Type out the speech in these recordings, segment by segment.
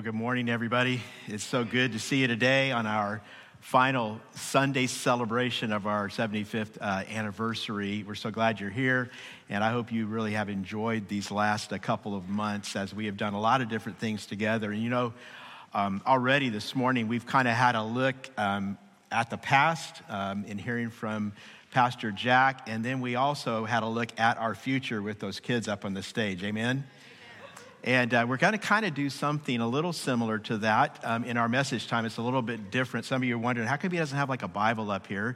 Well, good morning, everybody. It's so good to see you today on our final Sunday celebration of our 75th uh, anniversary. We're so glad you're here, and I hope you really have enjoyed these last a uh, couple of months as we have done a lot of different things together. And you know, um, already this morning we've kind of had a look um, at the past um, in hearing from Pastor Jack, and then we also had a look at our future with those kids up on the stage. Amen. And uh, we're going to kind of do something a little similar to that um, in our message time. It's a little bit different. Some of you are wondering, how come he doesn't have like a Bible up here?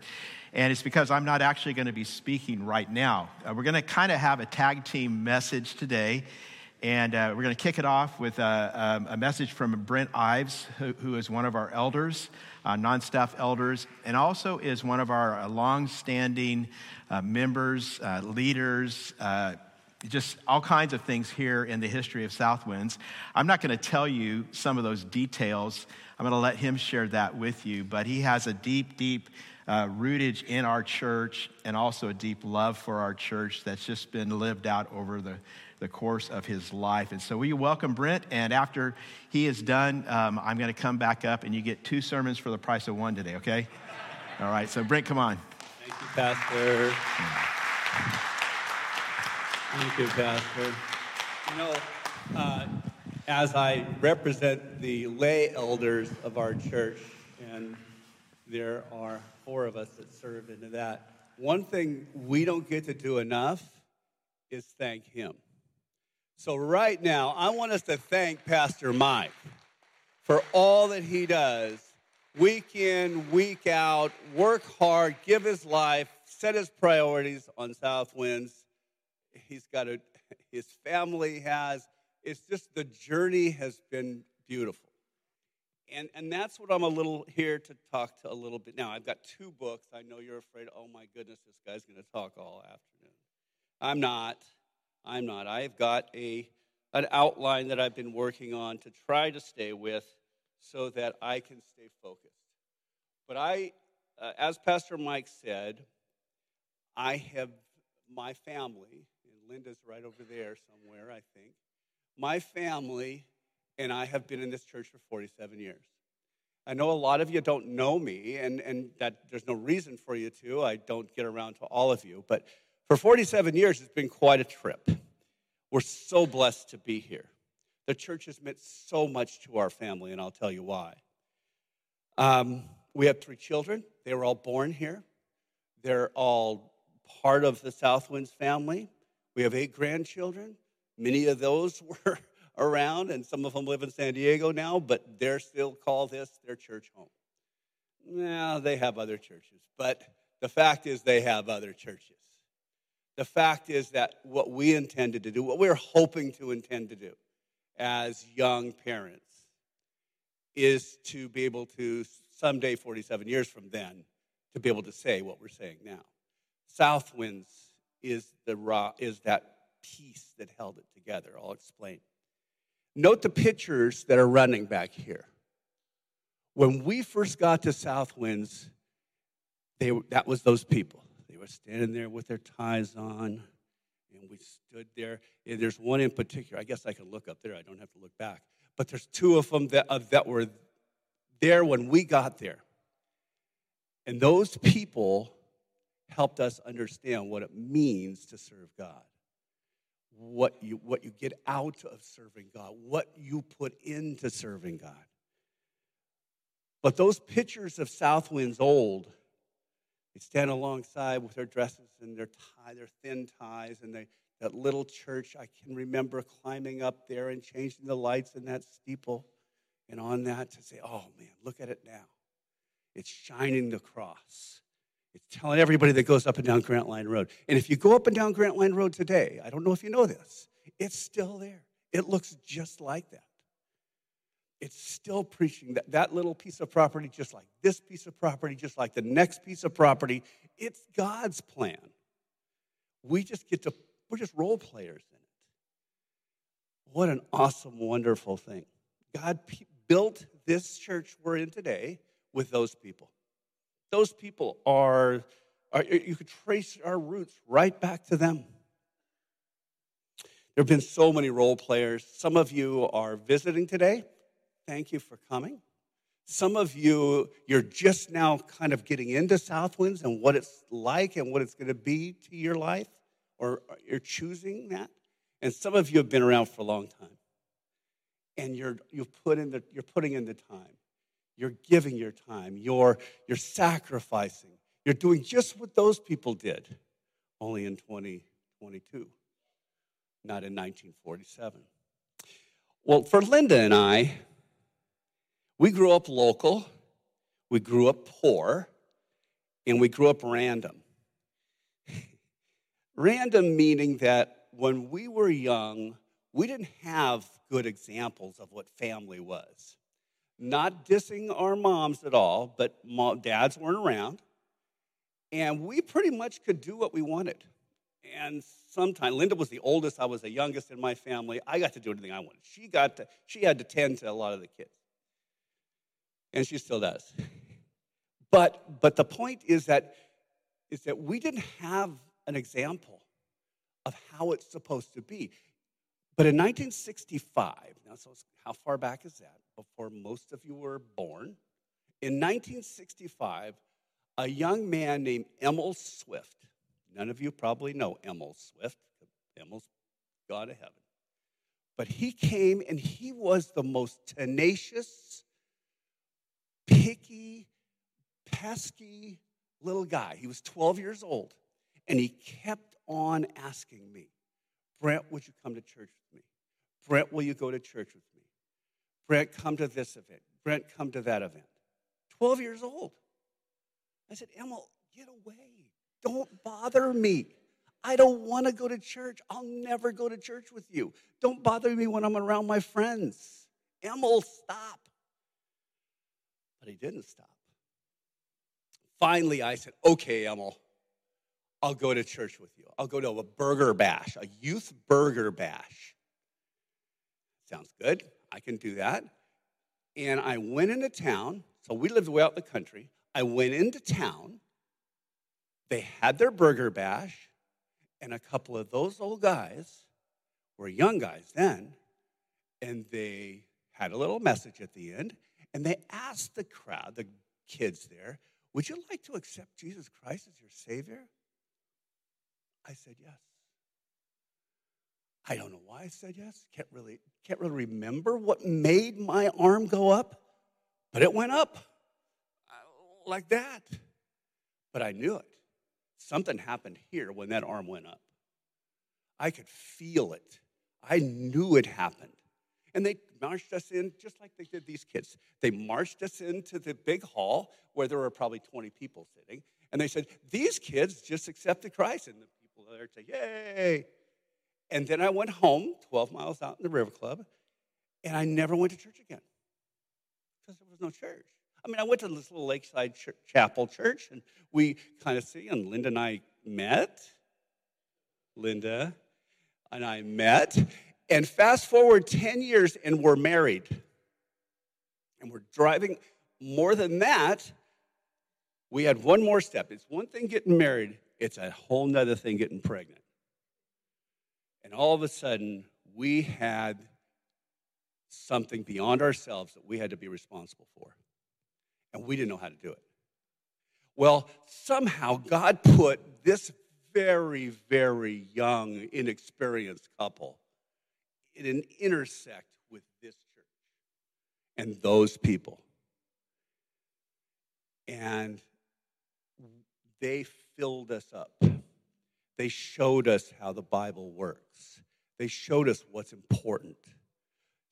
And it's because I'm not actually going to be speaking right now. Uh, we're going to kind of have a tag team message today. And uh, we're going to kick it off with a, uh, um, a message from Brent Ives, who, who is one of our elders, uh, non staff elders, and also is one of our uh, long standing uh, members, leaders, just all kinds of things here in the history of Southwinds. I'm not going to tell you some of those details. I'm going to let him share that with you. But he has a deep, deep uh, rootage in our church and also a deep love for our church that's just been lived out over the, the course of his life. And so, we welcome Brent? And after he is done, um, I'm going to come back up and you get two sermons for the price of one today, okay? All right, so Brent, come on. Thank you, Pastor. Thank you, Pastor. You know, uh, as I represent the lay elders of our church, and there are four of us that serve into that, one thing we don't get to do enough is thank him. So, right now, I want us to thank Pastor Mike for all that he does week in, week out, work hard, give his life, set his priorities on South Winds he's got a, his family has. It's just the journey has been beautiful. And, and that's what I'm a little here to talk to a little bit. Now, I've got two books. I know you're afraid, oh my goodness, this guy's going to talk all afternoon. I'm not. I'm not. I've got a, an outline that I've been working on to try to stay with so that I can stay focused. But I, uh, as Pastor Mike said, I have my family Linda's right over there somewhere, I think. My family and I have been in this church for 47 years. I know a lot of you don't know me, and, and that there's no reason for you to. I don't get around to all of you. But for 47 years, it's been quite a trip. We're so blessed to be here. The church has meant so much to our family, and I'll tell you why. Um, we have three children. They were all born here. They're all part of the Southwinds family. We have eight grandchildren. Many of those were around, and some of them live in San Diego now, but they're still call this their church home. Now, they have other churches, but the fact is they have other churches. The fact is that what we intended to do, what we're hoping to intend to do as young parents, is to be able to, someday, 47 years from then, to be able to say what we're saying now. Southwinds is, the raw, is that piece that held it together. I'll explain. Note the pictures that are running back here. When we first got to Southwinds, they, that was those people. They were standing there with their ties on, and we stood there. And there's one in particular. I guess I can look up there. I don't have to look back. But there's two of them that, uh, that were there when we got there. And those people helped us understand what it means to serve God. What you, what you get out of serving God, what you put into serving God. But those pictures of Southwinds old, they stand alongside with their dresses and their tie, their thin ties, and they, that little church. I can remember climbing up there and changing the lights in that steeple, and on that to say, "Oh man, look at it now! It's shining the cross." It's telling everybody that goes up and down Grant Line Road. And if you go up and down Grant Line Road today, I don't know if you know this, it's still there. It looks just like that. It's still preaching that that little piece of property, just like this piece of property, just like the next piece of property, it's God's plan. We just get to, we're just role players in it. What an awesome, wonderful thing. God built this church we're in today with those people. Those people are, are, you could trace our roots right back to them. There have been so many role players. Some of you are visiting today. thank you for coming. Some of you, you're just now kind of getting into Southwinds and what it's like and what it's going to be to your life, or you're choosing that. And some of you have been around for a long time. And you're, you've put in the, you're putting in the time. You're giving your time. You're, you're sacrificing. You're doing just what those people did, only in 2022, not in 1947. Well, for Linda and I, we grew up local, we grew up poor, and we grew up random. random meaning that when we were young, we didn't have good examples of what family was. Not dissing our moms at all, but mom, dads weren't around. And we pretty much could do what we wanted. And sometimes, Linda was the oldest, I was the youngest in my family. I got to do anything I wanted. She got to, she had to tend to a lot of the kids and she still does. But, but the point is that, is that we didn't have an example of how it's supposed to be. But in 1965, now so how far back is that? Before most of you were born. In 1965, a young man named Emil Swift, none of you probably know Emil Swift, Emil's God of heaven. But he came and he was the most tenacious, picky, pesky little guy. He was 12 years old, and he kept on asking me, Brent, would you come to church with me? Brent, will you go to church with me? Brent, come to this event. Brent, come to that event. 12 years old. I said, Emil, get away. Don't bother me. I don't want to go to church. I'll never go to church with you. Don't bother me when I'm around my friends. Emil, stop. But he didn't stop. Finally, I said, okay, Emil, I'll go to church with you. I'll go to a burger bash, a youth burger bash. Sounds good. I can do that. And I went into town. So we lived way out in the country. I went into town. They had their burger bash, and a couple of those old guys were young guys then, and they had a little message at the end, and they asked the crowd, the kids there, Would you like to accept Jesus Christ as your Savior? I said yes. I don't know why I said yes. Can't really, can't really remember what made my arm go up, but it went up uh, like that. But I knew it. Something happened here when that arm went up. I could feel it. I knew it happened. And they marched us in just like they did these kids. They marched us into the big hall where there were probably 20 people sitting. And they said, These kids just accepted Christ. And the there say, Yay. And then I went home 12 miles out in the River Club, and I never went to church again because there was no church. I mean, I went to this little lakeside church, chapel church, and we kind of see, and Linda and I met. Linda and I met, and fast forward 10 years and we're married. And we're driving. More than that, we had one more step. It's one thing getting married, it's a whole nother thing getting pregnant. And all of a sudden, we had something beyond ourselves that we had to be responsible for. And we didn't know how to do it. Well, somehow God put this very, very young, inexperienced couple it intersect with this church and those people. And they filled us up. They showed us how the Bible works. They showed us what's important.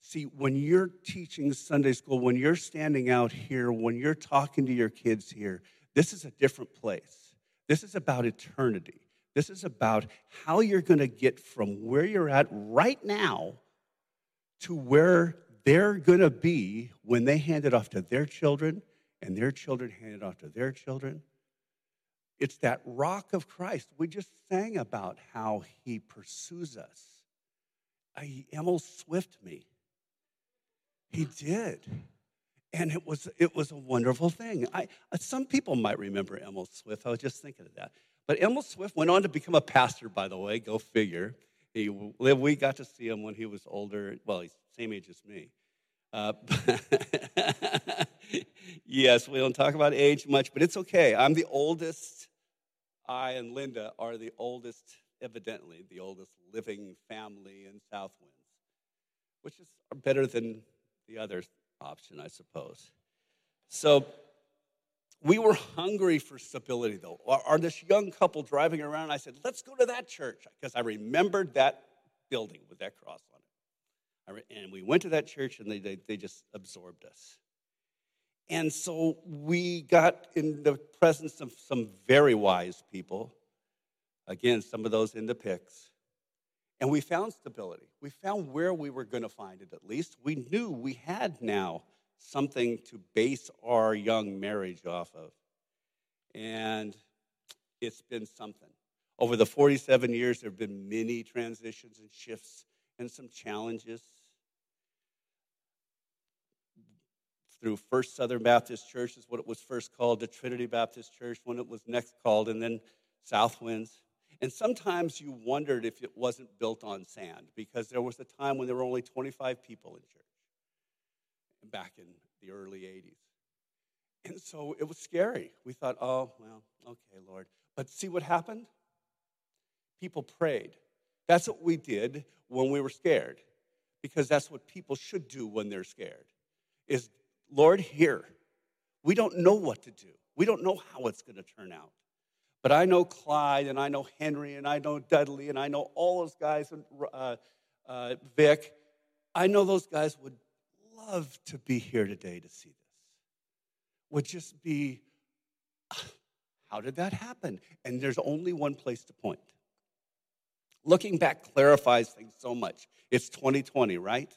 See, when you're teaching Sunday school, when you're standing out here, when you're talking to your kids here, this is a different place. This is about eternity. This is about how you're going to get from where you're at right now to where they're going to be when they hand it off to their children and their children hand it off to their children. It's that rock of Christ. We just sang about how he pursues us. Emil Swift me. He did. And it was, it was a wonderful thing. I, some people might remember Emil Swift. I was just thinking of that. But Emil Swift went on to become a pastor, by the way, go figure. He we got to see him when he was older. Well, he's same age as me. Uh, yes, we don't talk about age much, but it's okay. I'm the oldest. I and Linda are the oldest, evidently, the oldest living family in Southwinds, which is better than the other option, I suppose. So we were hungry for stability, though. Our, this young couple driving around, I said, let's go to that church, because I remembered that building with that cross on it. And we went to that church, and they, they, they just absorbed us. And so we got in the presence of some very wise people. Again, some of those in the pics. And we found stability. We found where we were going to find it, at least. We knew we had now something to base our young marriage off of. And it's been something. Over the 47 years, there have been many transitions and shifts and some challenges. Through First Southern Baptist Church is what it was first called, the Trinity Baptist Church when it was next called, and then Southwinds. And sometimes you wondered if it wasn't built on sand because there was a time when there were only 25 people in church back in the early 80s. And so it was scary. We thought, oh, well, okay, Lord. But see what happened? People prayed. That's what we did when we were scared, because that's what people should do when they're scared. Is, Lord, here. We don't know what to do. We don't know how it's going to turn out. But I know Clyde, and I know Henry, and I know Dudley, and I know all those guys, and uh, uh, Vic. I know those guys would love to be here today to see this. Would just be, how did that happen? And there's only one place to point. Looking back clarifies things so much. It's 2020, right?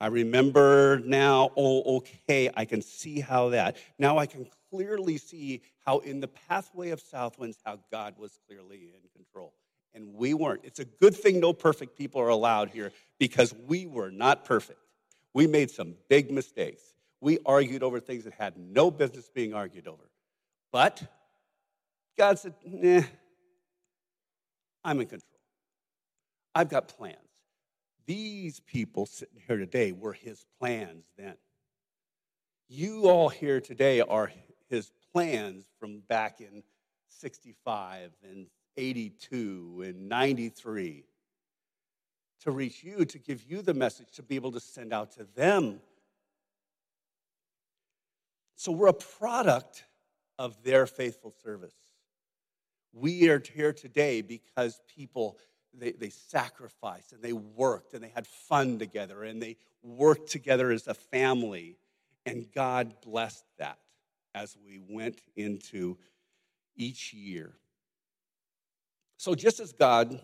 I remember now, oh, okay, I can see how that. Now I can clearly see how in the pathway of Southwinds, how God was clearly in control. And we weren't. It's a good thing no perfect people are allowed here because we were not perfect. We made some big mistakes. We argued over things that had no business being argued over. But God said, nah, I'm in control. I've got plans. These people sitting here today were his plans then. You all here today are his plans from back in 65 and 82 and 93 to reach you, to give you the message, to be able to send out to them. So we're a product of their faithful service. We are here today because people they, they sacrificed and they worked and they had fun together and they worked together as a family. And God blessed that as we went into each year. So, just as God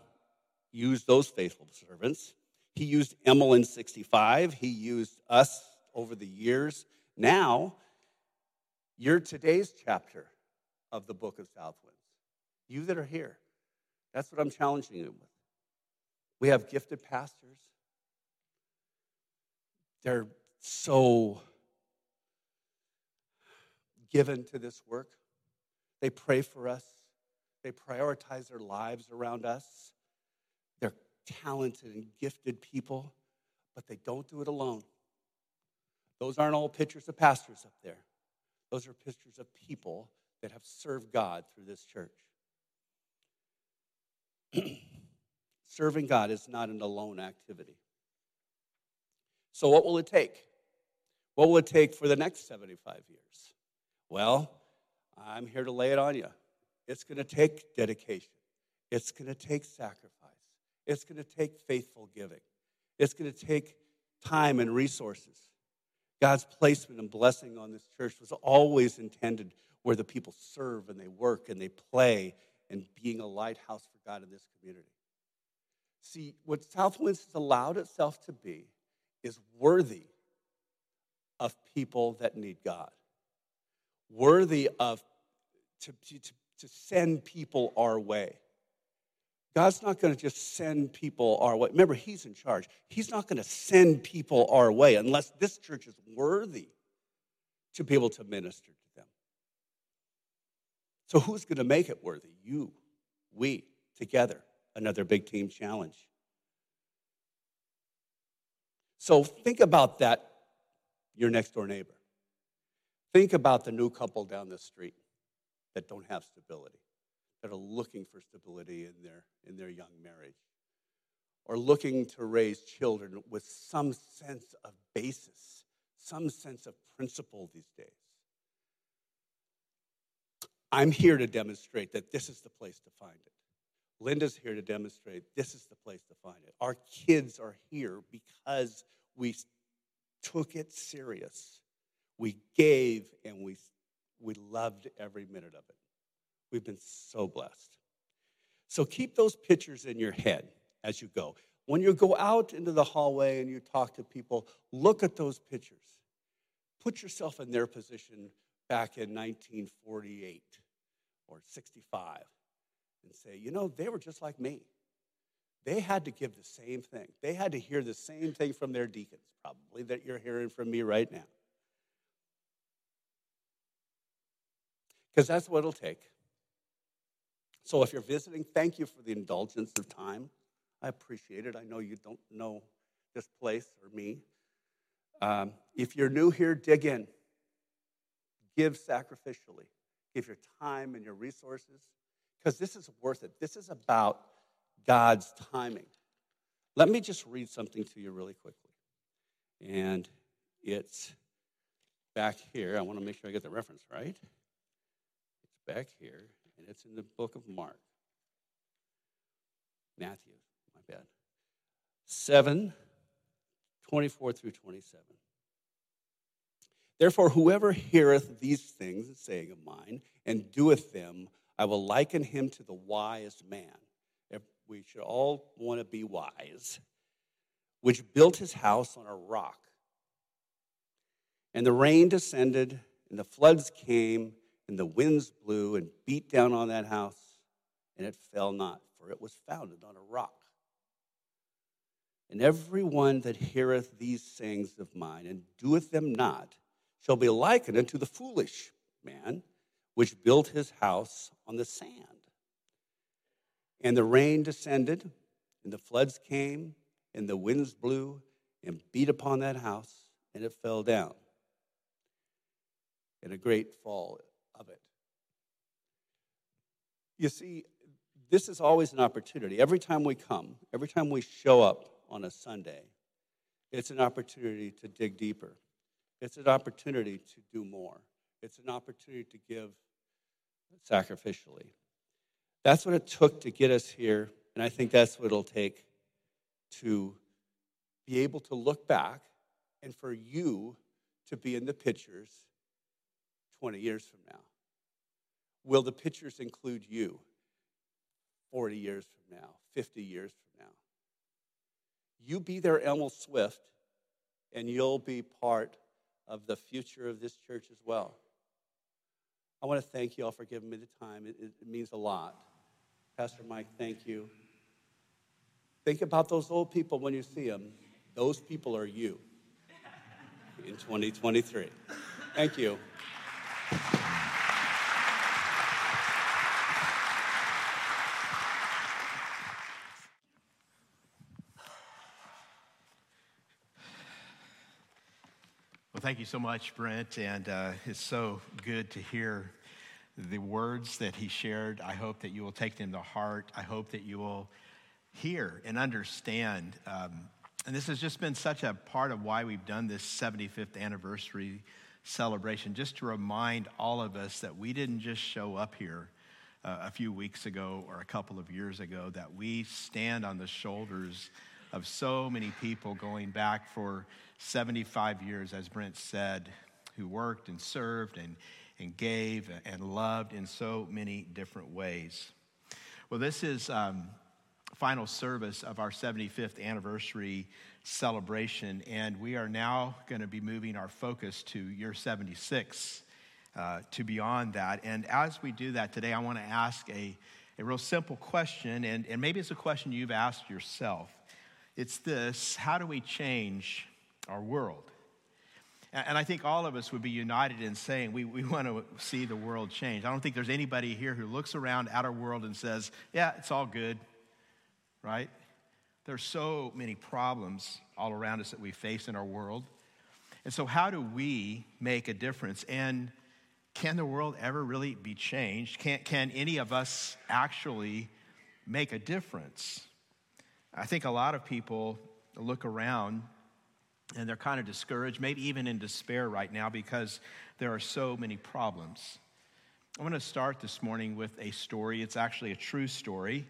used those faithful servants. He used Emil in 65. He used us over the years. Now, you're today's chapter of the book of Southwinds. You that are here. That's what I'm challenging you with. We have gifted pastors. They're so given to this work. They pray for us. They prioritize their lives around us They're talented and gifted people, but they don't do it alone. Those aren't all pictures of pastors up there. Those are pictures of people that have served God through this church. Serving God is not an alone activity. So, what will it take? What will it take for the next 75 years? Well, I'm here to lay it on you. It's going to take dedication, it's going to take sacrifice. It's going to take faithful giving. It's going to take time and resources. God's placement and blessing on this church was always intended where the people serve and they work and they play and being a lighthouse for God in this community. See, what Southwinds has allowed itself to be is worthy of people that need God, worthy of to, to, to send people our way. God's not going to just send people our way. Remember, He's in charge. He's not going to send people our way unless this church is worthy to be able to minister to them. So, who's going to make it worthy? You, we, together. Another big team challenge. So, think about that your next door neighbor. Think about the new couple down the street that don't have stability, that are looking for stability in their, in their young marriage, or looking to raise children with some sense of basis, some sense of principle these days. I'm here to demonstrate that this is the place to find it. Linda's here to demonstrate this is the place to find it. Our kids are here because we took it serious. We gave and we, we loved every minute of it. We've been so blessed. So keep those pictures in your head as you go. When you go out into the hallway and you talk to people, look at those pictures. Put yourself in their position back in 1948 or 65 and say, you know, they were just like me. They had to give the same thing. They had to hear the same thing from their deacons, probably, that you're hearing from me right now. Because that's what it'll take. So if you're visiting, thank you for the indulgence of time. I appreciate it. I know you don't know this place or me. Um, if you're new here, dig in. Give sacrificially. Give your time and your resources because this is worth it. This is about God's timing. Let me just read something to you really quickly. And it's back here. I want to make sure I get the reference right. It's back here, and it's in the book of Mark. Matthew, my bad. 7, 24 through 27. Therefore, whoever heareth these things, saying of mine, and doeth them, I will liken him to the wise man. If we should all want to be wise, which built his house on a rock. And the rain descended, and the floods came, and the winds blew and beat down on that house, and it fell not, for it was founded on a rock. And every one that heareth these sayings of mine and doeth them not shall be likened unto the foolish man which built his house on the sand. And the rain descended, and the floods came, and the winds blew and beat upon that house, and it fell down. And a great fall of it. You see, this is always an opportunity. Every time we come, every time we show up on a Sunday, it's an opportunity to dig deeper. It's an opportunity to do more. It's an opportunity to give sacrificially. That's what it took to get us here, and I think that's what it'll take to be able to look back and for you to be in the pictures 20 years from now. Will the pictures include you 40 years from now, 50 years from now? You be there, Emil Swift, and you'll be part of the future of this church as well. I want to thank you all for giving me the time. It, it, means a lot. Pastor Mike, thank you. Think about those old people when you see them. Those people are you in 2023. Thank you. Thank you so much, Brent, and uh, it's so good to hear the words that he shared. I hope that you will take them to heart. I hope that you will hear and understand. Um, and this has just been such a part of why we've done this 75th anniversary celebration, just to remind all of us that we didn't just show up here uh, a few weeks ago or a couple of years ago, that we stand on the shoulders of so many people going back for 75 years, as Brent said, who worked and served and, and gave and loved in so many different ways. Well, this is um, final service of our 75th anniversary celebration, and we are now going to be moving our focus to year 76, uh, to beyond that. And as we do that today, I want to ask a, a real simple question, and, and maybe it's a question you've asked yourself. It's this How do we change our world? And I think all of us would be united in saying we, we want to see the world change. I don't think there's anybody here who looks around at our world and says, yeah, it's all good, right? There's so many problems all around us that we face in our world. And so, how do we make a difference? And can the world ever really be changed? Can, can any of us actually make a difference? I think a lot of people look around and they're kind of discouraged, maybe even in despair right now because there are so many problems. I want to start this morning with a story. It's actually a true story.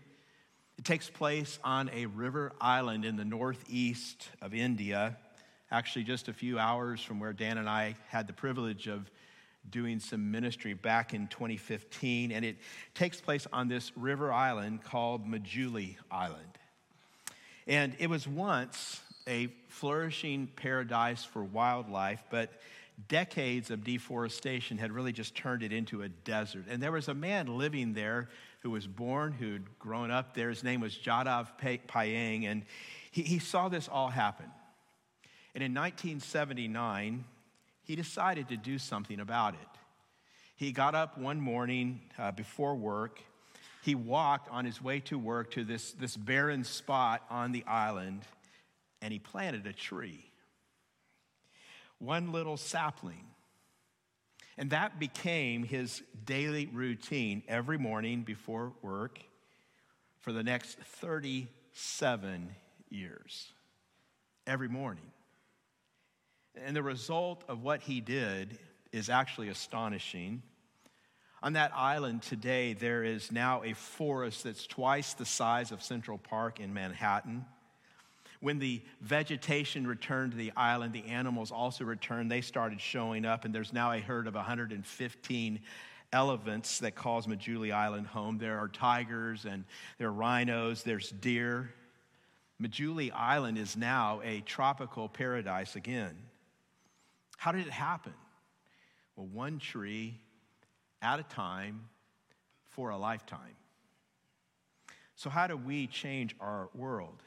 It takes place on a river island in the northeast of India, actually, just a few hours from where Dan and I had the privilege of doing some ministry back in 2015. And it takes place on this river island called Majuli Island. And it was once a flourishing paradise for wildlife, but decades of deforestation had really just turned it into a desert. And there was a man living there who was born, who'd grown up there. His name was Jadav Payeng, and he, he saw this all happen. And in 1979, he decided to do something about it. He got up one morning uh, before work. He walked on his way to work to this, this barren spot on the island, and he planted a tree one little sapling. And that became his daily routine every morning before work for the next 37 years. Every morning. And the result of what he did is actually astonishing. On that island today, there is now a forest that's twice the size of Central Park in Manhattan. When the vegetation returned to the island, the animals also returned. They started showing up, and there's now a herd of 115 elephants that calls Majuli Island home. There are tigers and there are rhinos, there's deer. Majuli Island is now a tropical paradise again. How did it happen? Well, one tree at a time for a lifetime. So, how do we change our world?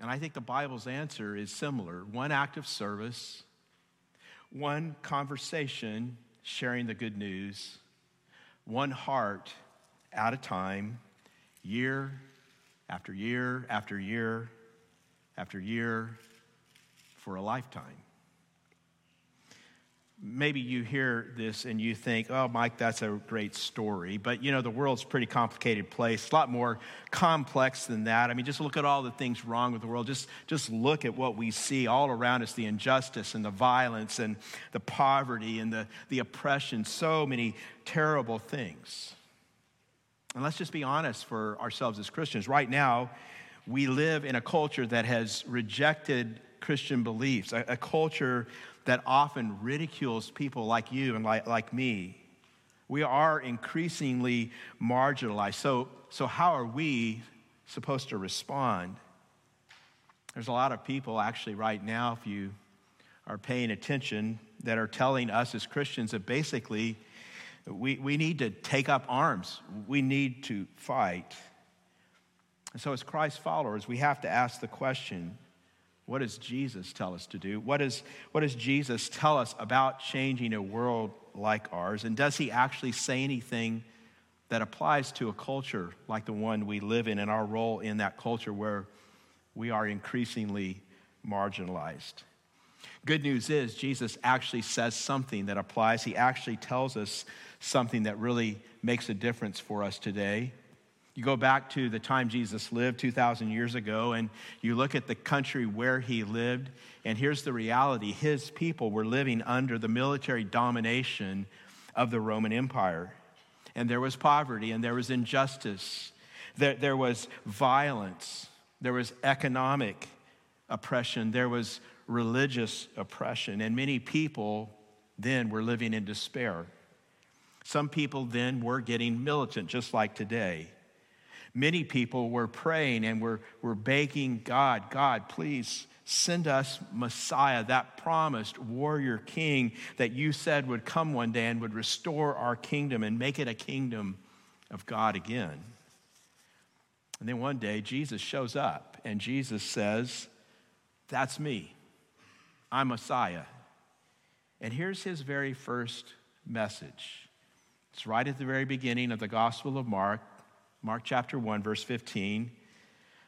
And I think the Bible's answer is similar one act of service, one conversation sharing the good news, one heart at a time, year after year after year after year for a lifetime maybe you hear this and you think, oh, Mike, that's a great story. But, you know, the world's a pretty complicated place, a lot more complex than that. I mean, just look at all the things wrong with the world. Just, just look at what we see all around us the injustice and the violence and the poverty and the, the oppression, so many terrible things. And let's just be honest for ourselves as Christians. Right now, we live in a culture that has rejected Christian beliefs, a, a culture that often ridicules people like you and like, like me. We are increasingly marginalized. So, so, how are we supposed to respond? There's a lot of people actually right now, if you are paying attention, that are telling us as Christians that basically we, we need to take up arms, we need to fight. And so, as Christ followers, we have to ask the question what does Jesus tell us to do? What, is, what does Jesus tell us about changing a world like ours? And does he actually say anything that applies to a culture like the one we live in and our role in that culture where we are increasingly marginalized? Good news is, Jesus actually says something that applies. He actually tells us something that really makes a difference for us today. You go back to the time Jesus lived 2,000 years ago, and you look at the country where he lived, and here's the reality his people were living under the military domination of the Roman Empire. And there was poverty, and there was injustice, there, there was violence, there was economic oppression, there was religious oppression, and many people then were living in despair. Some people then were getting militant, just like today. Many people were praying and were, were begging God, God, please send us Messiah, that promised warrior king that you said would come one day and would restore our kingdom and make it a kingdom of God again. And then one day, Jesus shows up and Jesus says, That's me. I'm Messiah. And here's his very first message. It's right at the very beginning of the Gospel of Mark, Mark chapter 1, verse 15.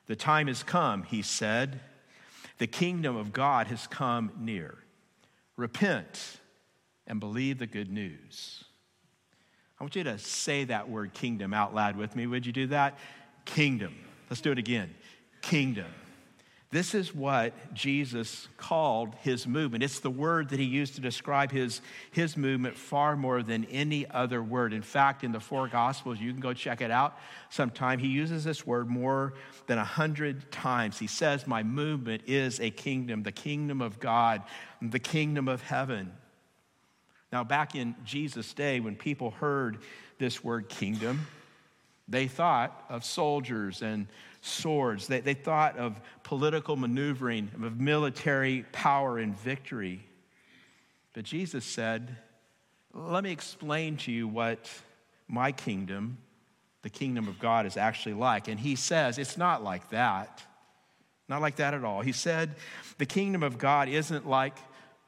The time has come, he said. The kingdom of God has come near. repent and believe the good news. I want you to say that word kingdom out loud with me. Would you do that? Kingdom. Let's do it again. Kingdom. This is what Jesus called his movement. It's the word that he used to describe his, his movement far more than any other word. In fact, in the four Gospels, you can go check it out sometime. He uses this word more than a hundred times. He says, My movement is a kingdom, the kingdom of God, the kingdom of heaven. Now, back in Jesus' day, when people heard this word kingdom, they thought of soldiers and swords. They, they thought of political maneuvering, of military power and victory. But Jesus said, Let me explain to you what my kingdom, the kingdom of God, is actually like. And he says, It's not like that. Not like that at all. He said, The kingdom of God isn't like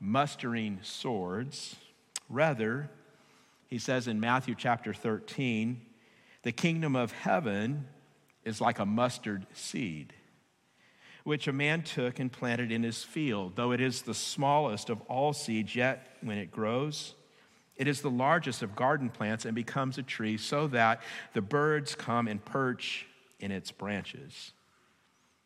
mustering swords. Rather, he says in Matthew chapter 13, the kingdom of heaven is like a mustard seed, which a man took and planted in his field. Though it is the smallest of all seeds, yet when it grows, it is the largest of garden plants and becomes a tree, so that the birds come and perch in its branches.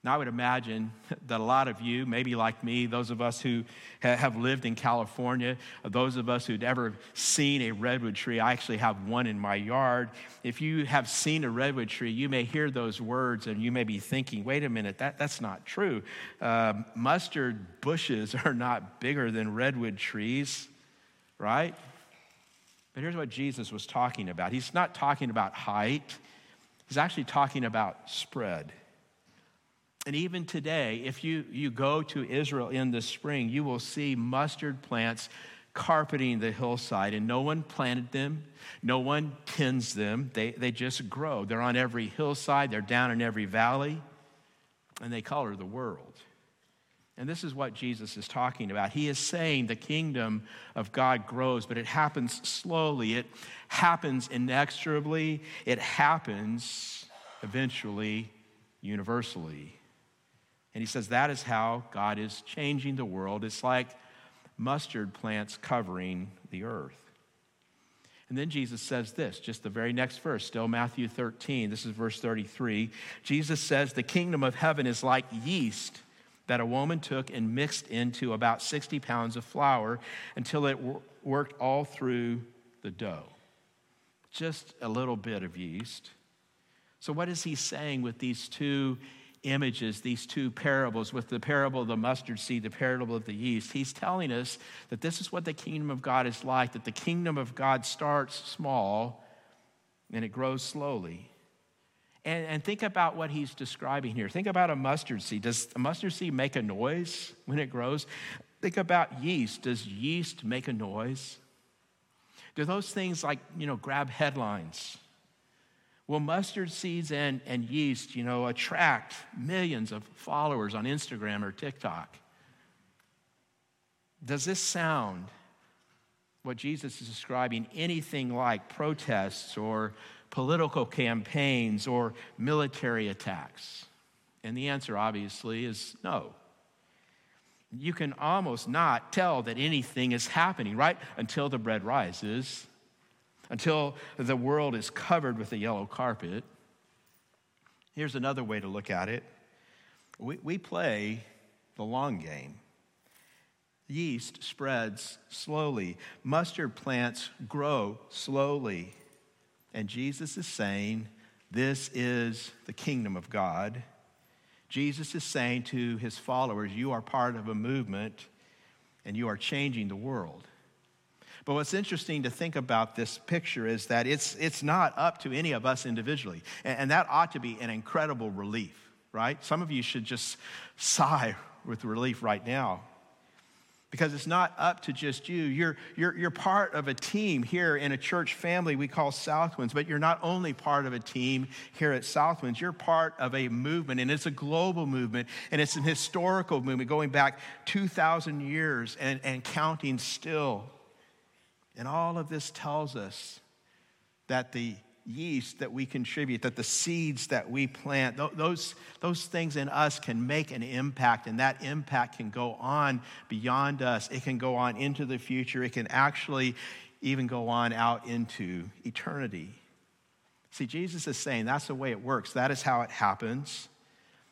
Now, I would imagine that a lot of you, maybe like me, those of us who have lived in California, those of us who'd ever seen a redwood tree, I actually have one in my yard. If you have seen a redwood tree, you may hear those words and you may be thinking, wait a minute, that, that's not true. Uh, mustard bushes are not bigger than redwood trees, right? But here's what Jesus was talking about He's not talking about height, he's actually talking about spread. And even today, if you, you go to Israel in the spring, you will see mustard plants carpeting the hillside, and no one planted them, no one tends them. They, they just grow. They're on every hillside, they're down in every valley, and they color the world. And this is what Jesus is talking about. He is saying the kingdom of God grows, but it happens slowly, it happens inexorably, it happens eventually universally. And he says that is how God is changing the world. It's like mustard plants covering the earth. And then Jesus says this, just the very next verse, still Matthew 13. This is verse 33. Jesus says, The kingdom of heaven is like yeast that a woman took and mixed into about 60 pounds of flour until it worked all through the dough. Just a little bit of yeast. So, what is he saying with these two images, these two parables, with the parable of the mustard seed, the parable of the yeast, he's telling us that this is what the kingdom of God is like, that the kingdom of God starts small and it grows slowly. And, and think about what he's describing here. Think about a mustard seed. Does a mustard seed make a noise when it grows? Think about yeast. Does yeast make a noise? Do those things like, you know, grab headlines? Will mustard seeds and, and yeast, you know, attract millions of followers on Instagram or TikTok? Does this sound, what Jesus is describing, anything like protests or political campaigns or military attacks? And the answer, obviously, is no. You can almost not tell that anything is happening, right? Until the bread rises until the world is covered with a yellow carpet. Here's another way to look at it we, we play the long game. Yeast spreads slowly, mustard plants grow slowly. And Jesus is saying, This is the kingdom of God. Jesus is saying to his followers, You are part of a movement and you are changing the world. But what's interesting to think about this picture is that it's, it's not up to any of us individually. And, and that ought to be an incredible relief, right? Some of you should just sigh with relief right now because it's not up to just you. You're, you're, you're part of a team here in a church family we call Southwinds, but you're not only part of a team here at Southwinds, you're part of a movement, and it's a global movement, and it's an historical movement going back 2,000 years and, and counting still. And all of this tells us that the yeast that we contribute, that the seeds that we plant, those, those things in us can make an impact, and that impact can go on beyond us. It can go on into the future. It can actually even go on out into eternity. See, Jesus is saying that's the way it works, that is how it happens.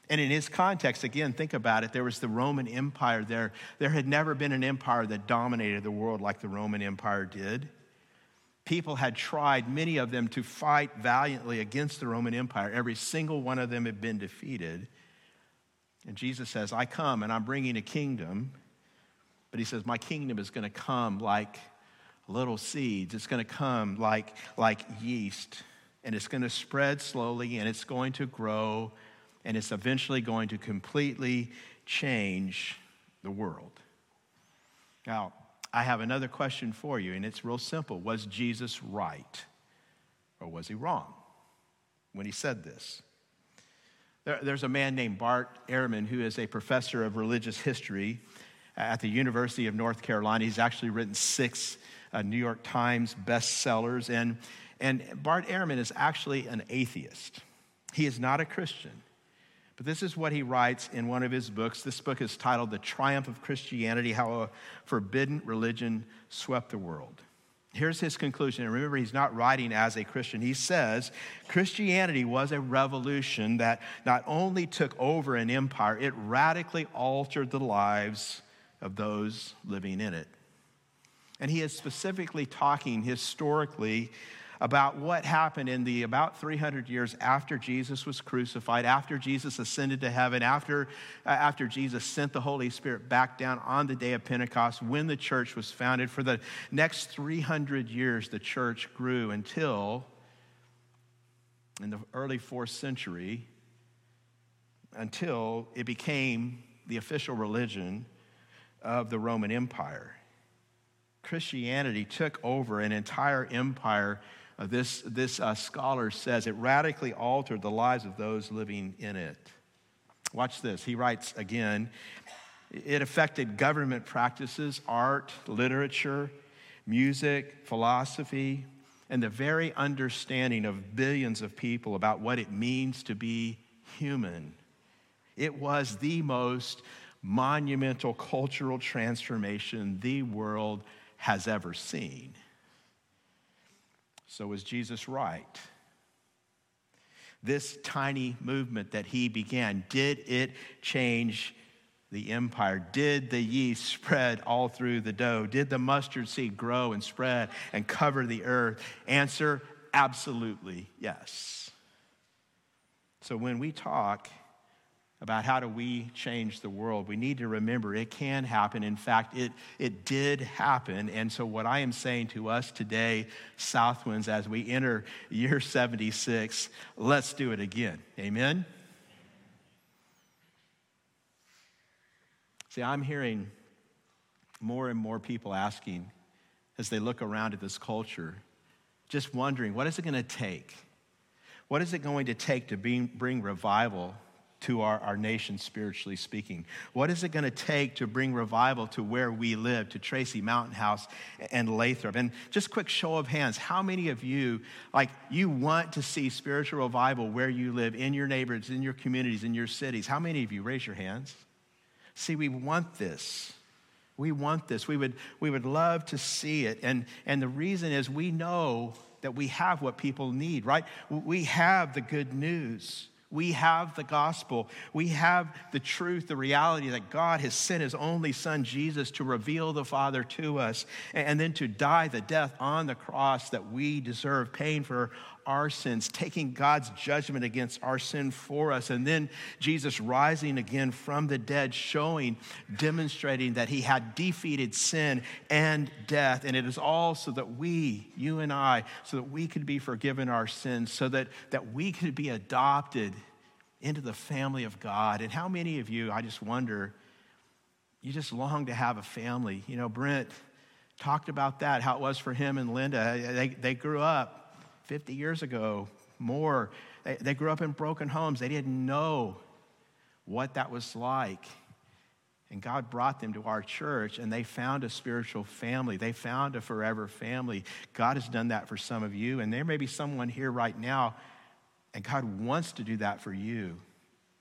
And in his context, again, think about it. There was the Roman Empire there. There had never been an empire that dominated the world like the Roman Empire did people had tried, many of them, to fight valiantly against the Roman Empire. Every single one of them had been defeated. And Jesus says, I come and I'm bringing a kingdom. But he says, My kingdom is going to come like little seeds, it's going to come like, like yeast. And it's going to spread slowly and it's going to grow and it's eventually going to completely change the world. Now, I have another question for you, and it's real simple. Was Jesus right or was he wrong when he said this? There, there's a man named Bart Ehrman who is a professor of religious history at the University of North Carolina. He's actually written six uh, New York Times bestsellers, and, and Bart Ehrman is actually an atheist. He is not a Christian. But this is what he writes in one of his books. This book is titled The Triumph of Christianity How a Forbidden Religion Swept the World. Here's his conclusion. And remember, he's not writing as a Christian. He says Christianity was a revolution that not only took over an empire, it radically altered the lives of those living in it. And he is specifically talking historically about what happened in the about 300 years after Jesus was crucified, after Jesus ascended to heaven, after, uh, after Jesus sent the Holy Spirit back down on the day of Pentecost, when the church was founded. For the next 300 years, the church grew until in the early fourth century, until it became the official religion of the Roman Empire. Christianity took over an entire empire uh, this, this uh, scholar says it radically altered the lives of those living in it. Watch this. He writes again it affected government practices, art, literature, music, philosophy, and the very understanding of billions of people about what it means to be human. It was the most monumental cultural transformation the world has ever seen. So was Jesus right? This tiny movement that he began, did it change the empire? Did the yeast spread all through the dough? Did the mustard seed grow and spread and cover the earth? Answer absolutely yes. So when we talk, about how do we change the world, we need to remember it can happen. In fact, it, it did happen. And so, what I am saying to us today, Southwinds, as we enter year 76, let's do it again. Amen? See, I'm hearing more and more people asking as they look around at this culture, just wondering what is it going to take? What is it going to take to bring, bring revival to our, our nation, spiritually speaking? What is it going to take to bring revival to where we live, to Tracy Mountain House and Lathrop? And just quick show of hands, how many of you, like, you want to see spiritual revival where you live, in your neighborhoods, in your communities, in your cities? How many of you? Raise your hands. See, we want this. We want this. We would, we would love to see it. And, and the reason is we know that we have what people need, right? We have the good news. We have the gospel. We have the truth, the reality that God has sent his only son, Jesus, to reveal the Father to us and then to die the death on the cross that we deserve, paying for our sins, taking God's judgment against our sin for us, and then Jesus rising again from the dead, showing, demonstrating that he had defeated sin and death. And it is all so that we, you and I, so that we could be forgiven our sins, so that, that we could be adopted into the family of God. And how many of you, I just wonder, you just long to have a family? You know, Brent talked about that, how it was for him and Linda. They, they grew up 50 years ago, more. They, they grew up in broken homes. They didn't know what that was like. And God brought them to our church, and they found a spiritual family. They found a forever family. God has done that for some of you, and there may be someone here right now, and God wants to do that for you.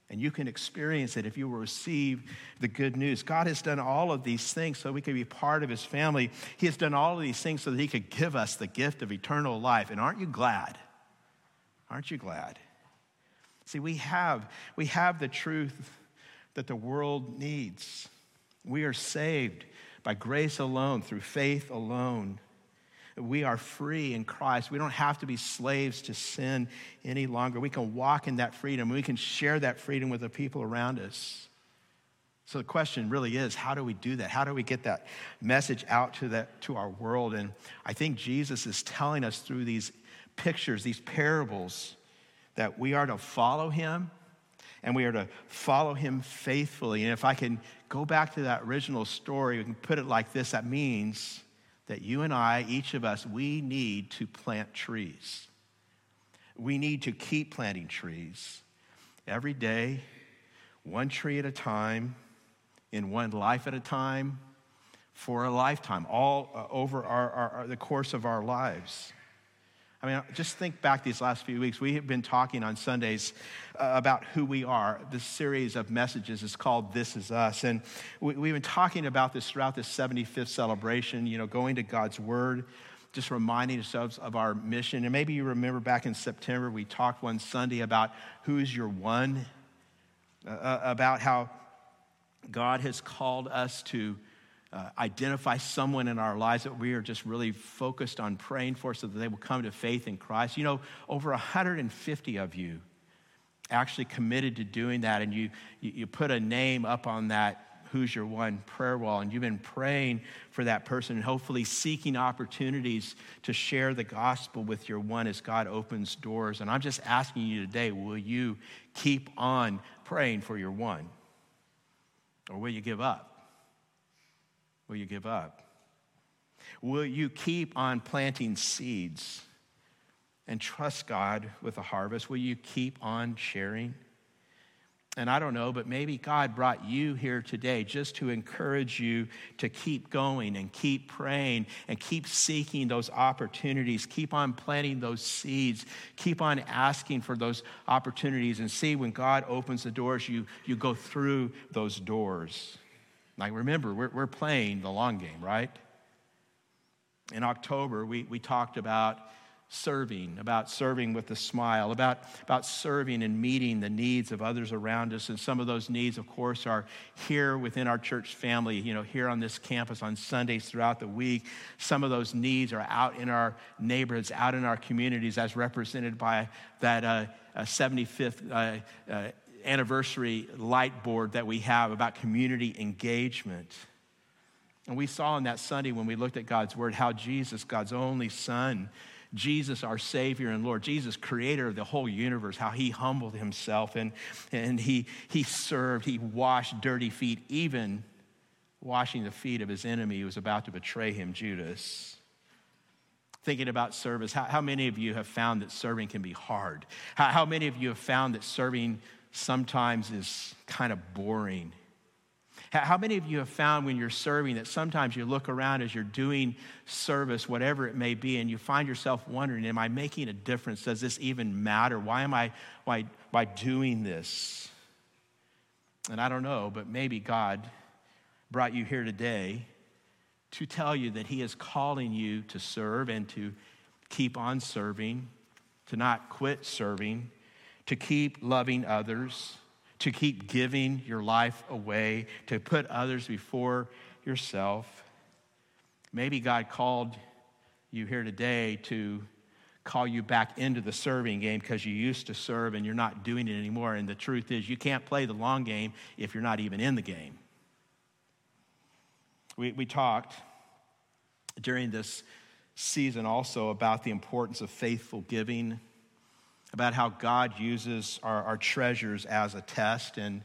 And you can experience it if you will receive the good news. God has done all of these things so we can be part of His family. He has done all of these things so that He could give us the gift of eternal life. And aren't you glad? Aren't you glad? See, we have, we have the truth that the world needs. We are saved by grace alone, through faith alone. We are free in Christ. We don't have to be slaves to sin any longer. We can walk in that freedom. We can share that freedom with the people around us. So the question really is how do we do that? How do we get that message out to, that, to our world? And I think Jesus is telling us through these pictures, these parables, that we are to follow him and we are to follow him faithfully. And if I can go back to that original story, we can put it like this that means that you and I, each of us, we need to plant trees. We need to keep planting trees every day, one tree at a time, in one life at a time, for a lifetime, all uh, over our, our, our, the course of our lives. I mean, just think back these last few weeks. We have been talking on Sundays uh, about who we are. This series of messages is called This Is Us. And we, have been talking about this throughout this 75th celebration, you know, going to God's Word, just reminding ourselves of our mission. And maybe you remember back in September, we talked one Sunday about who's your one, uh, uh about how God has called us to uh, identify someone in our lives that we are just really focused on praying for so that they will come to faith in Christ. You know, over 150 of you actually committed to doing that, and you, you, you put a name up on that who's your one prayer wall and you've been praying for that person and hopefully seeking opportunities to share the gospel with your one as god opens doors. And i'm just asking you today will you keep on praying for your one? Or will you give up Will you give up? Will you keep on planting seeds and trust God with a harvest? Will you keep on sharing? And I don't know, but maybe God brought you here today just to encourage you to keep going and keep praying and keep seeking those opportunities. Keep on planting those seeds. Keep on asking for those opportunities and see when God opens the doors, you, you go through those doors. Like, remember, we're, we're playing the long game, right? In October, we, we talked about serving, about serving with a smile, about, about serving and meeting the needs of others around us. And some of those needs, of course, are here within our church family, you know, here on this campus on Sundays throughout the week. Some of those needs are out in our neighborhoods, out in our communities, as represented by that uh, 75th uh, uh, anniversary light board that we have about community engagement. And we saw on that Sunday when we looked at God's word how Jesus, God's only Son, Jesus, our Savior and Lord, Jesus, creator of the whole universe, how he humbled himself and, and he, he served, he washed dirty feet, even washing the feet of his enemy who was about to betray him, Judas. Thinking about service, how, how many of you have found that serving can be hard? How, how many of you have found that serving sometimes is kind of boring. How many of you have found when you're serving that sometimes you look around as you're doing service, whatever it may be, and you find yourself wondering, Am I making a difference? Does this even matter? Why am I why, why doing this? And I don't know, but maybe God brought you here today to tell you that He is calling you to serve and to keep on serving, to not quit serving, to keep loving others, to keep giving your life away, to put others before yourself. Maybe God called you here today to call you back into the serving game because you used to serve and you're not doing it anymore. And the truth is, you can't play the long game if you're not even in the game. We, we talked during this season also about the importance of faithful giving about how God uses our, our treasures as a test. And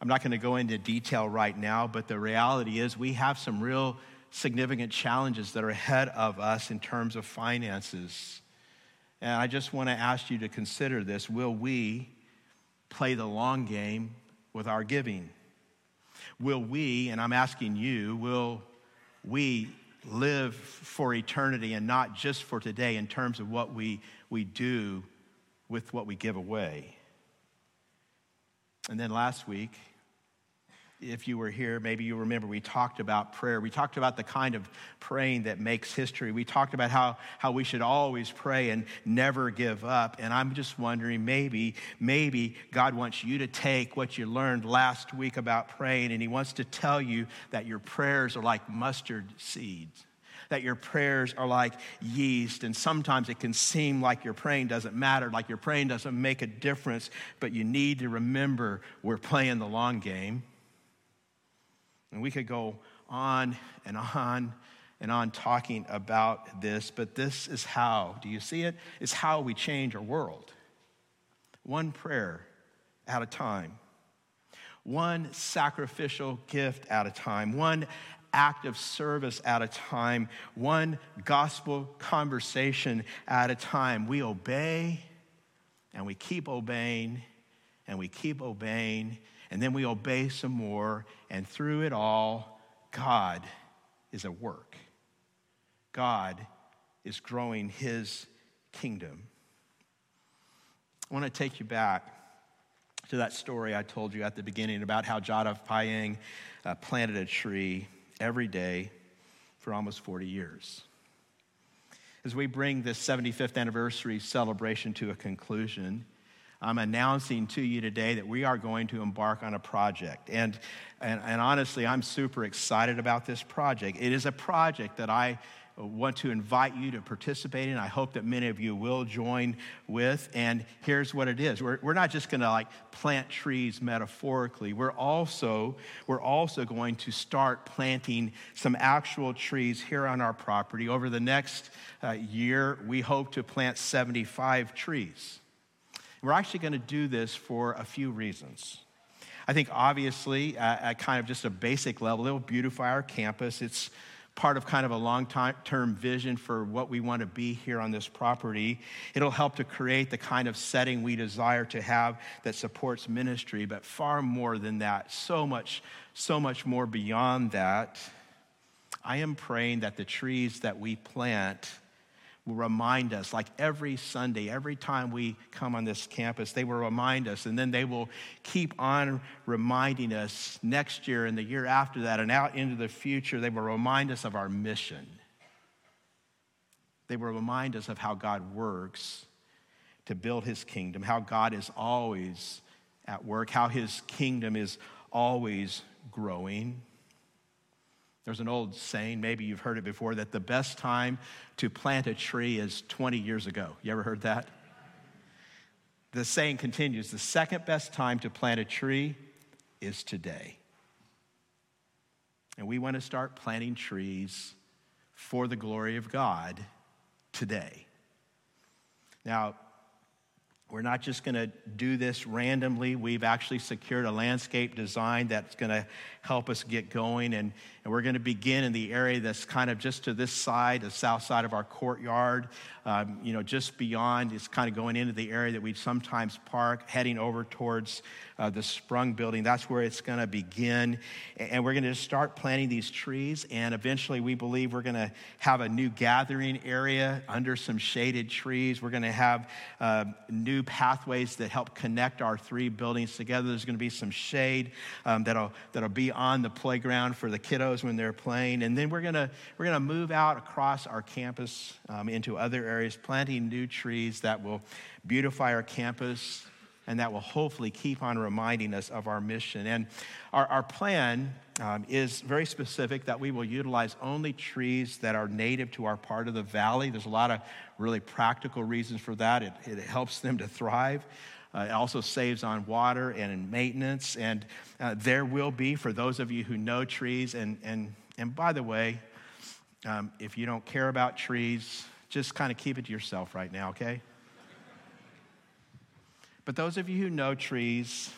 I'm not going to go into detail right now, but the reality is we have some real significant challenges that are ahead of us in terms of finances. And I just want to ask you to consider this. Will we play the long game with our giving? will we, and I'm asking you, will we live for eternity and not just for today in terms of what we, we do with what we give away? And then last week, if you were here, maybe you remember we talked about prayer. We talked about the kind of praying that makes history. We talked about how, how we should always pray and never give up. And I'm just wondering maybe, maybe God wants you to take what you learned last week about praying and He wants to tell you that your prayers are like mustard seeds. That your prayers are like yeast, and sometimes it can seem like your praying doesn't matter, like your praying doesn't make a difference, but you need to remember we're playing the long game and we could go on and on and on talking about this, but this is how, do you see it? It's how we change our world. One prayer at a time, one sacrificial gift at a time, one act of service at a time, one gospel conversation at a time. We obey and we keep obeying and we keep obeying and then we obey some more, and through it all, God is at work. God is growing his kingdom. I want to take you back to that story I told you at the beginning about how Jadav Payeng uh, planted a tree every day for almost 40 years. As we bring this 75th anniversary celebration to a conclusion, I'm announcing to you today that we are going to embark on a project. And, and, and, honestly, I'm super excited about this project. It is a project that I want to invite you to participate in. I hope that many of you will join with. And here's what it is we're, we're not just going to like plant trees metaphorically, we're also, we're also going to start planting some actual trees here on our property. Over the next uh, year, we hope to plant 75 trees. We're actually going to do this for a few reasons. I think obviously, at, at kind of just a basic level, it will beautify our campus. It's part of kind of a long term vision for what we want to be here on this property. It'll help to create the kind of setting we desire to have that supports ministry, but far more than that, so much, so much more beyond that. I am praying that the trees that we plant will remind us, like every Sunday, every time we come on this campus, they will remind us, and then they will keep on reminding us next year and the year after that and out into the future. They will remind us of our mission. They will remind us of how God works to build his kingdom, how God is always at work, how his kingdom is always growing. There's an old saying, maybe you've heard it before, that the best time to plant a tree is 20 years ago. You ever heard that? The saying continues the second best time to plant a tree is today. And we want to start planting trees for the glory of God today. Now, we're not just going to do this randomly. We've actually secured a landscape design that's going to help us get going. And, and we're going to begin in the area that's kind of just to this side, the south side of our courtyard, um, you know, just beyond. It's kind of going into the area that we sometimes park, heading over towards uh, the Sprung building. That's where it's going to begin. And we're going to start planting these trees. And eventually, we believe we're going to have a new gathering area under some shaded trees. We're going to have uh, new pathways that help connect our three buildings together. There's going to be some shade um, that'll, that'll be on the playground for the kiddos when they're playing. And then we're going to, we're to move out across our campus um, into other areas, planting new trees that will beautify our campus and that will hopefully keep on reminding us of our mission. And our, our plan um, is very specific that we will utilize only trees that are native to our part of the valley. There's a lot of really practical reasons for that. It, it helps them to thrive. Uh, it also saves on water and in maintenance. And uh, there will be, for those of you who know trees, and, and, and by the way, um, if you don't care about trees, just kind of keep it to yourself right now, okay? But those of you who know trees,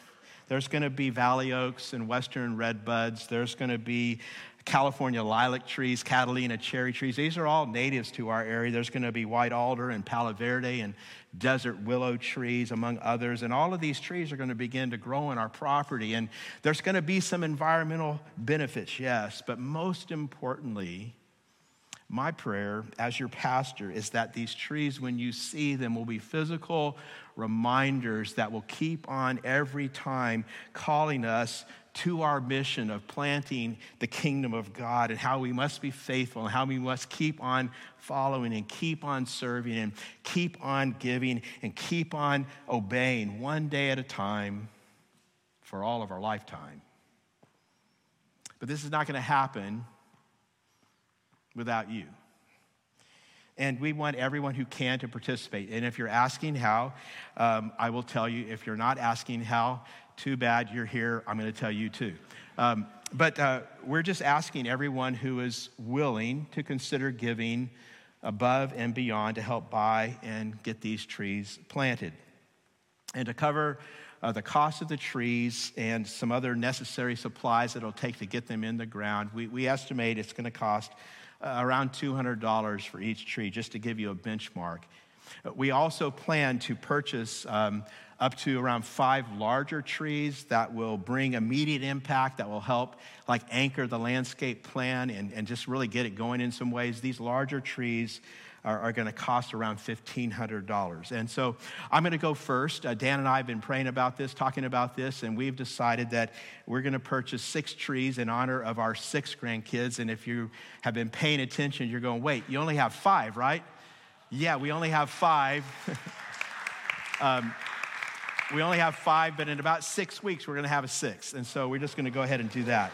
there's going to be valley oaks and western red buds. There's going to be California lilac trees, Catalina cherry trees. These are all natives to our area. There's going to be white alder and palo verde and desert willow trees, among others. And all of these trees are going to begin to grow in our property. And there's going to be some environmental benefits, yes, but most importantly, my prayer as your pastor is that these trees, when you see them, will be physical reminders that will keep on every time calling us to our mission of planting the kingdom of God and how we must be faithful and how we must keep on following and keep on serving and keep on giving and keep on obeying one day at a time for all of our lifetime. But this is not going to happen without you. And we want everyone who can to participate. And if you're asking how, um, I will tell you. If you're not asking how, too bad you're here. I'm going to tell you too. Um, but uh, we're just asking everyone who is willing to consider giving above and beyond to help buy and get these trees planted. And to cover uh, the cost of the trees and some other necessary supplies that it'll take to get them in the ground, we, we estimate it's going to cost uh, around $200 for each tree, just to give you a benchmark. Uh, we also plan to purchase um, up to around five larger trees that will bring immediate impact, that will help like anchor the landscape plan and, and just really get it going in some ways. These larger trees are, are going to cost around $1,500. And so I'm going to go first. Uh, Dan and I have been praying about this, talking about this, and we've decided that we're going to purchase six trees in honor of our six grandkids. And if you have been paying attention, you're going, wait, you only have five, right? Yeah, we only have five. um, we only have five, but in about six weeks, we're going to have a sixth. And so we're just going to go ahead and do that.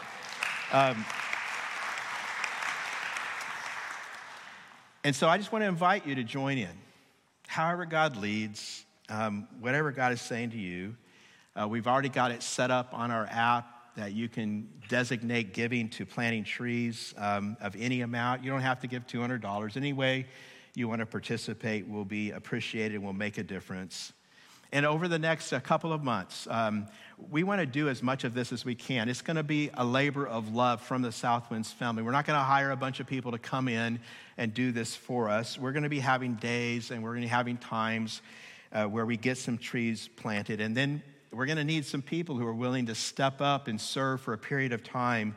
Um, And so I just want to invite you to join in. However, God leads, um, whatever God is saying to you, uh, we've already got it set up on our app that you can designate giving to planting trees um, of any amount. You don't have to give $200. Any way you want to participate will be appreciated and will make a difference. And over the next uh, couple of months, um, we want to do as much of this as we can. It's going to be a labor of love from the Southwinds family. We're not going to hire a bunch of people to come in and do this for us. We're going to be having days and we're going to be having times uh, where we get some trees planted. And then we're going to need some people who are willing to step up and serve for a period of time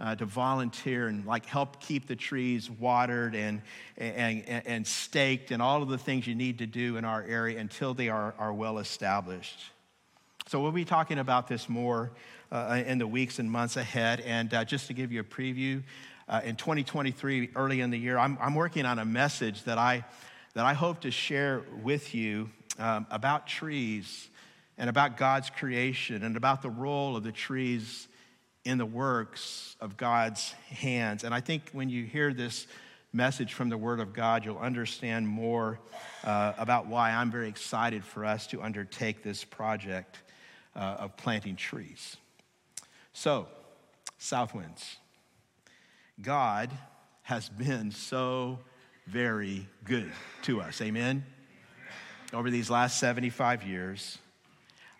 uh, to volunteer and like help keep the trees watered and, and, and staked and all of the things you need to do in our area until they are, are well established. So we'll be talking about this more uh, in the weeks and months ahead. And uh, just to give you a preview, uh, in 2023, early in the year, I'm, I'm, working on a message that I, that I hope to share with you um, about trees and about God's creation and about the role of the trees in the works of God's hands. And I think when you hear this message from the Word of God, you'll understand more uh, about why I'm very excited for us to undertake this project uh, of planting trees. So, Southwinds, God has been so very good to us. Amen? Over these last 75 years,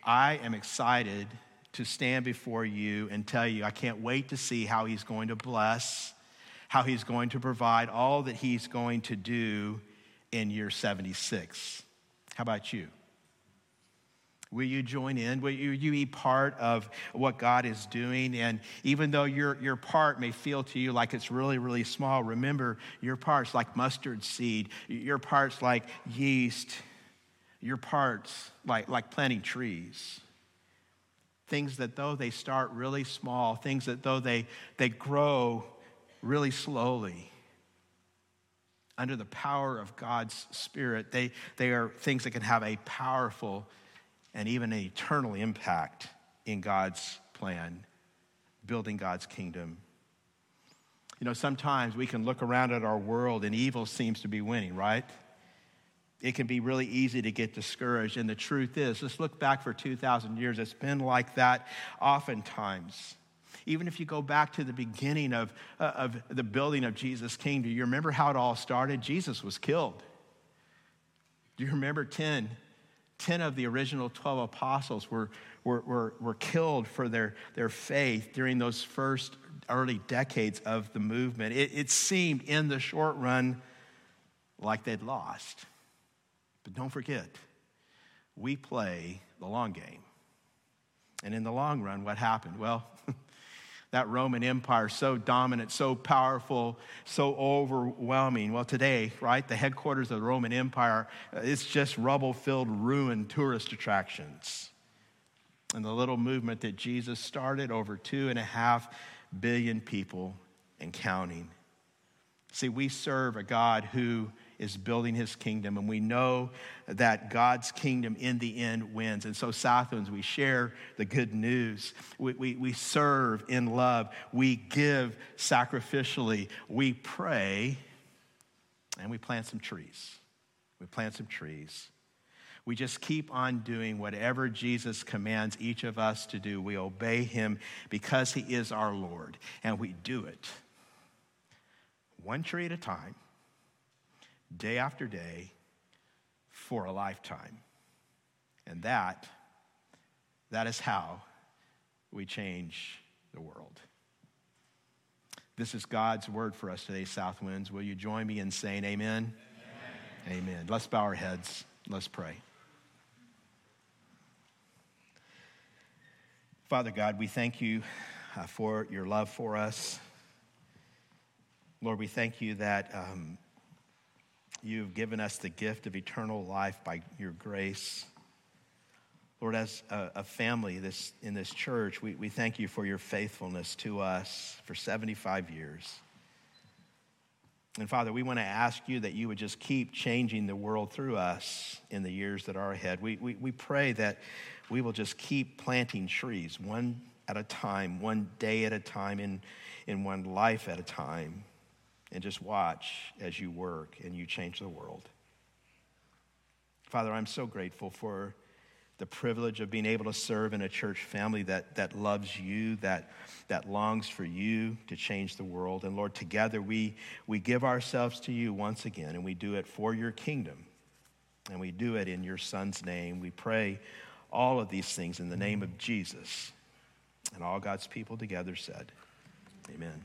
I am excited to stand before you and tell you I can't wait to see how he's going to bless, how he's going to provide, all that he's going to do in year 76. How about you? Will you join in? Will you, you be part of what God is doing? And even though your, your part may feel to you like it's really, really small, remember your part's like mustard seed, your part's like yeast, your part's like, like planting trees things that though they start really small, things that though they, they grow really slowly, under the power of God's Spirit, they, they are things that can have a powerful and even an eternal impact in God's plan, building God's kingdom. You know, sometimes we can look around at our world and evil seems to be winning, right? It can be really easy to get discouraged. And the truth is, let's look back for 2,000 years. It's been like that oftentimes. Even if you go back to the beginning of, uh, of the building of Jesus' kingdom, you remember how it all started? Jesus was killed. Do you remember 10? 10 of the original 12 apostles were, were, were, were killed for their, their faith during those first early decades of the movement, it, it seemed in the short run like they'd lost. But don't forget, we play the long game. And in the long run, what happened? Well, that Roman Empire, so dominant, so powerful, so overwhelming. Well, today, right, the headquarters of the Roman Empire, uh, it's just rubble filled, ruined tourist attractions. And the little movement that Jesus started, over two and a half billion people and counting. See, we serve a God who is building his kingdom, and we know that God's kingdom in the end wins. And so, Southwinds, we share the good news. We, we, we serve in love, we give sacrificially, we pray, and we plant some trees. We plant some trees. We just keep on doing whatever Jesus commands each of us to do. We obey him because he is our Lord, and we do it one tree at a time day after day for a lifetime. And that, that is how we change the world. This is God's word for us today, Southwinds. Will you join me in saying amen? Amen. amen. Let's bow our heads. Let's pray. Father God, we thank you uh, for your love for us. Lord, we thank you that um, You've given us the gift of eternal life by your grace. Lord, as a, a family this, in this church, we, we thank you for your faithfulness to us for 75 years. And Father, we want to ask you that you would just keep changing the world through us in the years that are ahead. We, we, we pray that we will just keep planting trees one at a time, one day at a time, in, in one life at a time and just watch as you work and you change the world. Father, I'm so grateful for the privilege of being able to serve in a church family that, that loves you, that, that longs for you to change the world. And Lord, together we, we give ourselves to you once again, and we do it for your kingdom. And we do it in your Son's name. We pray all of these things in the name of Jesus. And all God's people together said, Amen.